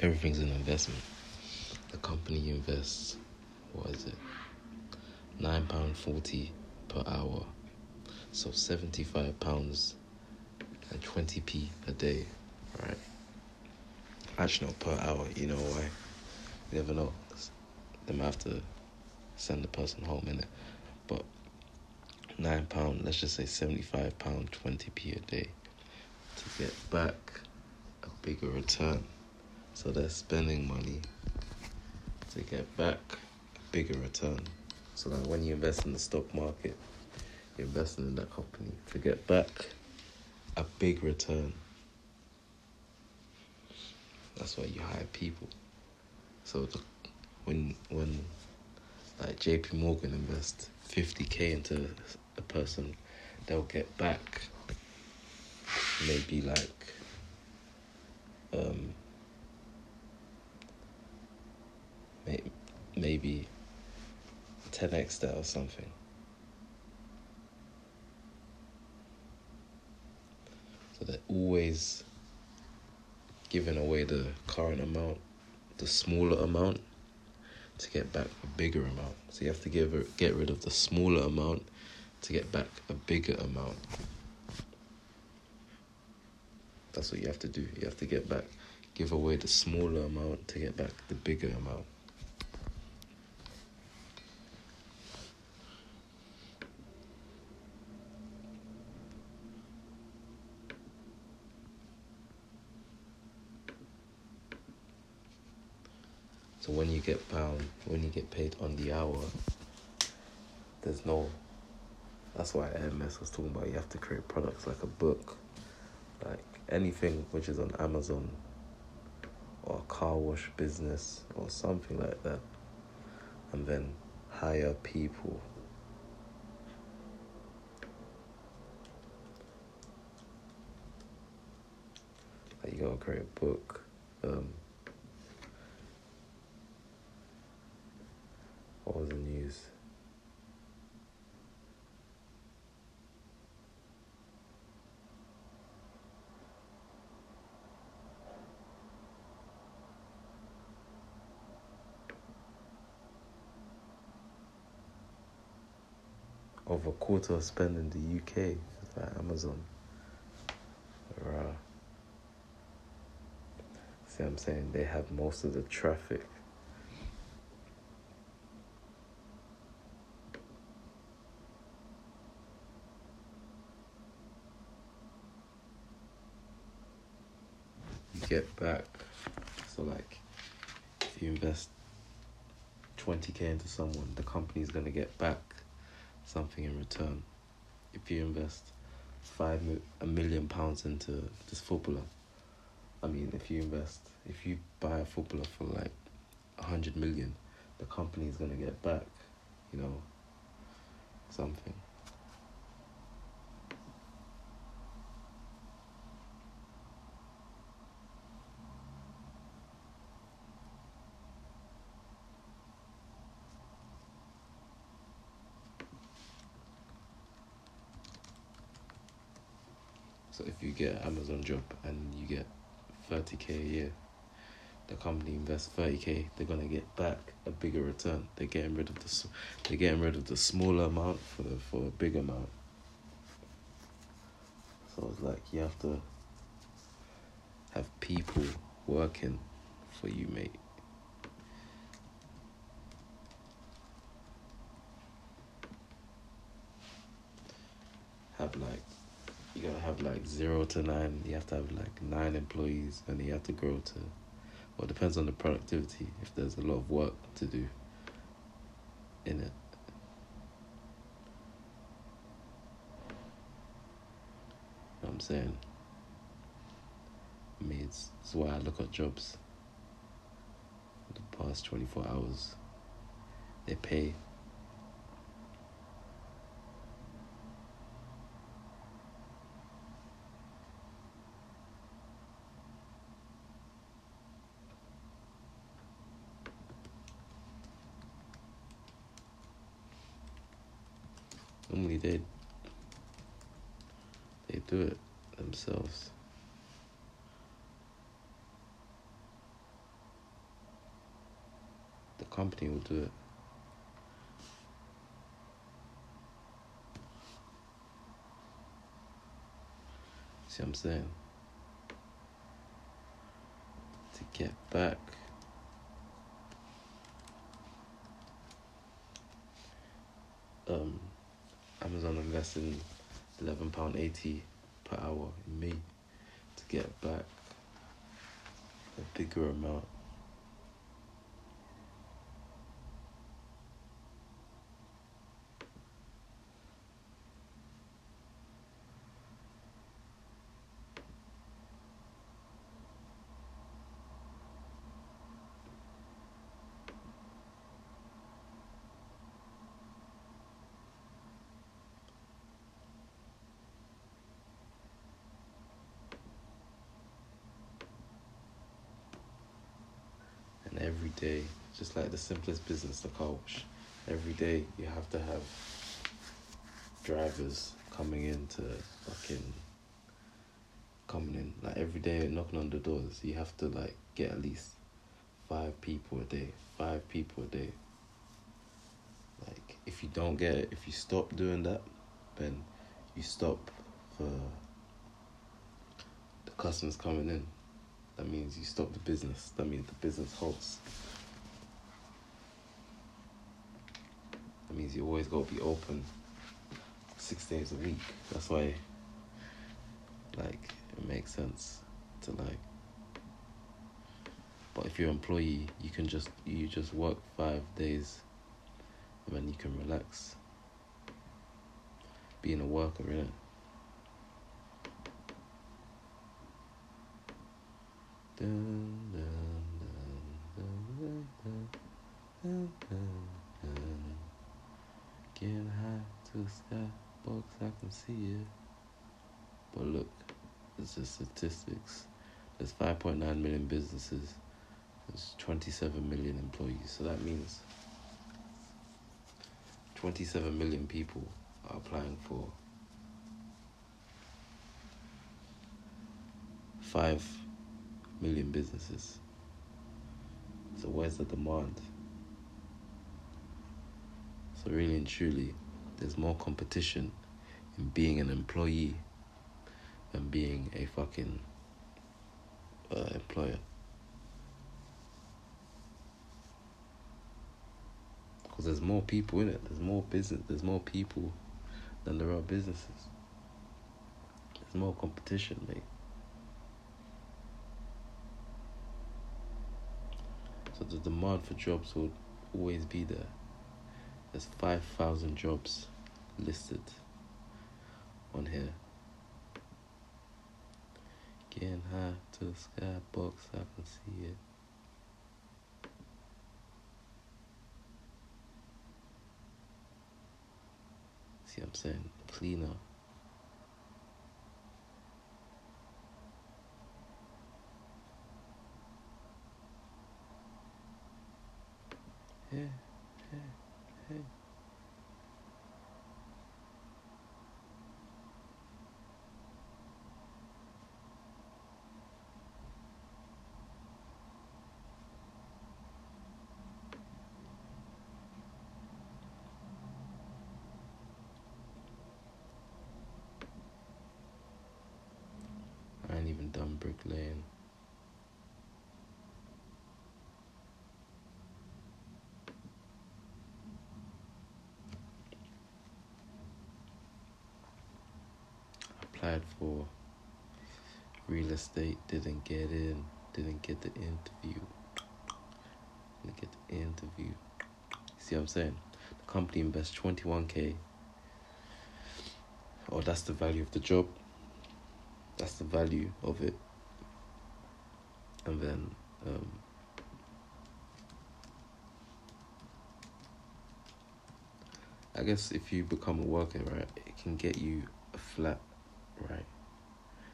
everything's an investment. The company invests, what is it? Nine pound forty per hour, so seventy five pounds and twenty p a day, right? Actually, not per hour. You know why? You never know. They might have to send the person home in it, but nine pound. Let's just say seventy five pound twenty p a day to get back a bigger return. So they're spending money to get back a bigger return. So that when you invest in the stock market, you're investing in that company to get back a big return. That's why you hire people. So the, when when like JP Morgan invest 50k into a person, they'll get back maybe like um maybe, maybe 10x that or something. So they're always giving away the current amount, the smaller amount, to get back a bigger amount. So you have to give get rid of the smaller amount to get back a bigger amount. That's what you have to do. You have to get back, give away the smaller amount to get back the bigger amount. So when you get pound, when you get paid on the hour, there's no. That's why MS was talking about you have to create products like a book, like anything which is on Amazon or a car wash business or something like that, and then hire people. Like you gotta create a book. Um, Was the news? Over a quarter of spend in the UK like Amazon. Right. See I'm saying? They have most of the traffic get back. So like, if you invest twenty k into someone, the company is gonna get back something in return. If you invest five a million pounds into this footballer, I mean, if you invest, if you buy a footballer for like a hundred million, the company is gonna get back, you know, something. So if you get an Amazon job and you get 30k a year, the company invests 30k, they're gonna get back a bigger return. They're getting rid of the they're getting rid of the smaller amount for the, for a big amount. So it's like you have to have people working for you, mate. Have like you gotta have like zero to nine. You have to have like nine employees, and you have to grow to. Well, it depends on the productivity. If there's a lot of work to do in it. You know what I'm saying? I mean, it's, it's why I look at jobs. The past 24 hours, they pay Normally they they do it themselves. The company will do it. See what I'm saying? To get back. Um, Amazon investing eleven pound eighty per hour in me to get back a bigger amount. and every day, just like the simplest business, the car wash, every day you have to have drivers coming in to fucking coming in like every day knocking on the doors. You have to like get at least five people a day, five people a day. Like if you don't get it, if you stop doing that, then you stop for the customers coming in. That means you stop the business. That means the business halts. That means you always got to be open six days a week. That's why, like, it makes sense to like. But if you're an employee, you can just you just work five days, and then you can relax. Being a worker, innit? Getting high to the sky, box, I can see it. But look, it's just statistics. There's 5.9 million businesses. There's 27 million employees. So that means 27 million people are applying for five million businesses. So where's the demand? So really and truly, there's more competition in being an employee than being a fucking uh, employer. Because there's more people in it. There's more business. There's more people than there are businesses. There's more competition, mate. So the demand for jobs will always be there. There's 5,000 jobs listed on here. Getting high to the sky box, I can see it. See I'm saying? Cleaner. Yeah, yeah, yeah. I ain't even done bricklaying. Applied for real estate, didn't get in, didn't get the interview. Didn't get the interview. See what I'm saying? The company invests 21k. Oh, that's the value of the job. That's the value of it. And then um, I guess if you become a worker, right, it can get you a flat, right?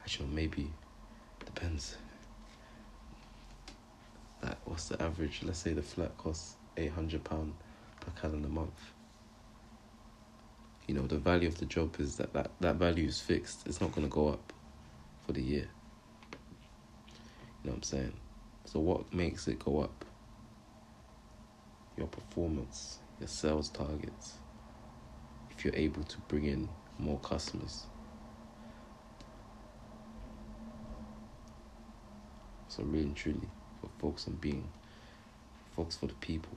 Actually, maybe depends. Like, what's the average? Let's say the flat costs eight hundred pound per calendar month. You know, the value of the job is that that, that value is fixed. It's not going to go up for the year. You know what I'm saying? So what makes it go up? your performance, your sales targets, if you're able to bring in more customers. So really and truly, for folks on being focus for the people.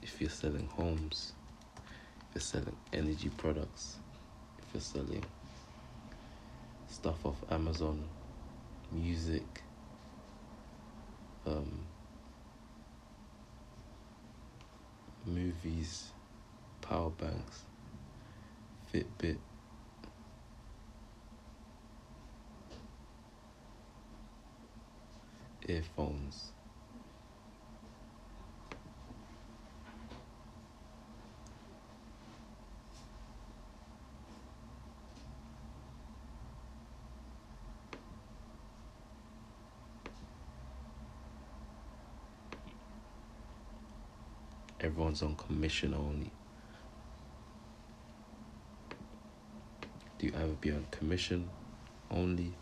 If you're selling homes, if you're selling energy products, if you're selling stuff off Amazon, music, um, movies, power banks, Fitbit. Earphones. Everyone's on commission only. Do you ever be on commission only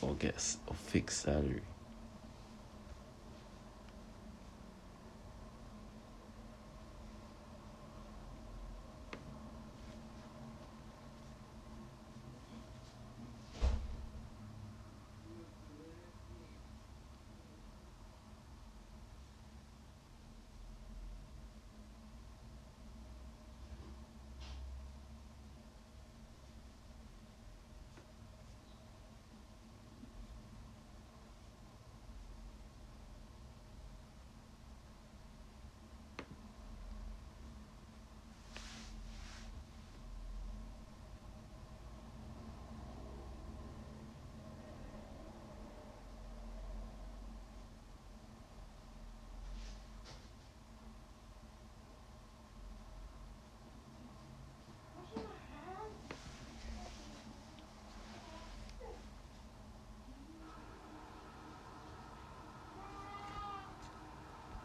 or get a fixed salary?